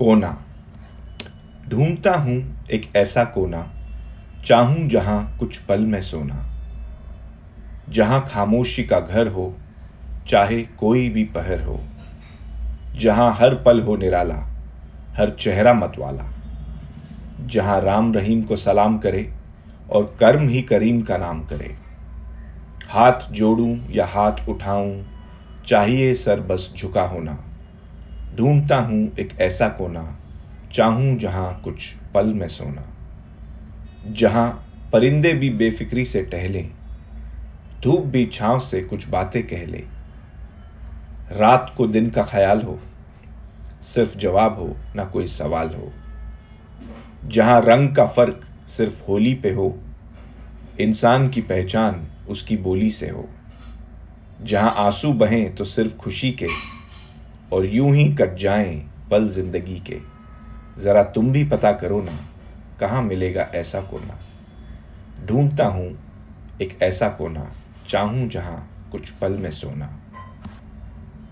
कोना। ढूंढता हूँ एक ऐसा कोना, चाहूँ जहाँ कुछ पल में सोना। जहाँ खामोशी का घर हो, चाहे कोई भी पहर हो। जहाँ हर पल हो निराला, हर चेहरा मतवाला। जहाँ राम रहीम को सलाम करे और कर्म ही करीम का नाम करे। हाथ जोड़ूं या हाथ उठाऊं, चाहिए सर बस झुका होना। ढूंढता हूँ एक ऐसा कोना, चाहूँ जहाँ कुछ पल में सोना। जहाँ परिंदे भी बेफिक्री से टहलें, धूप भी छांव से कुछ बातें कह ले। रात को दिन का ख्याल हो, सिर्फ़ जवाब हो, ना कोई सवाल हो। जहाँ रंग का फ़र्क सिर्फ़ होली पे हो, इंसान की पहचान उसकी बोली से हो। जहाँ आँसू बहें तो सिर्फ़ खुशी के और यूँ ही कट जाएँ पल ज़िंदगी के। जरा तुम भी पता करो ना, कहाँ मिलेगा ऐसा कोना। ढूंढता हूँ एक ऐसा कोना, चाहूँ जहाँ कुछ पल में सोना।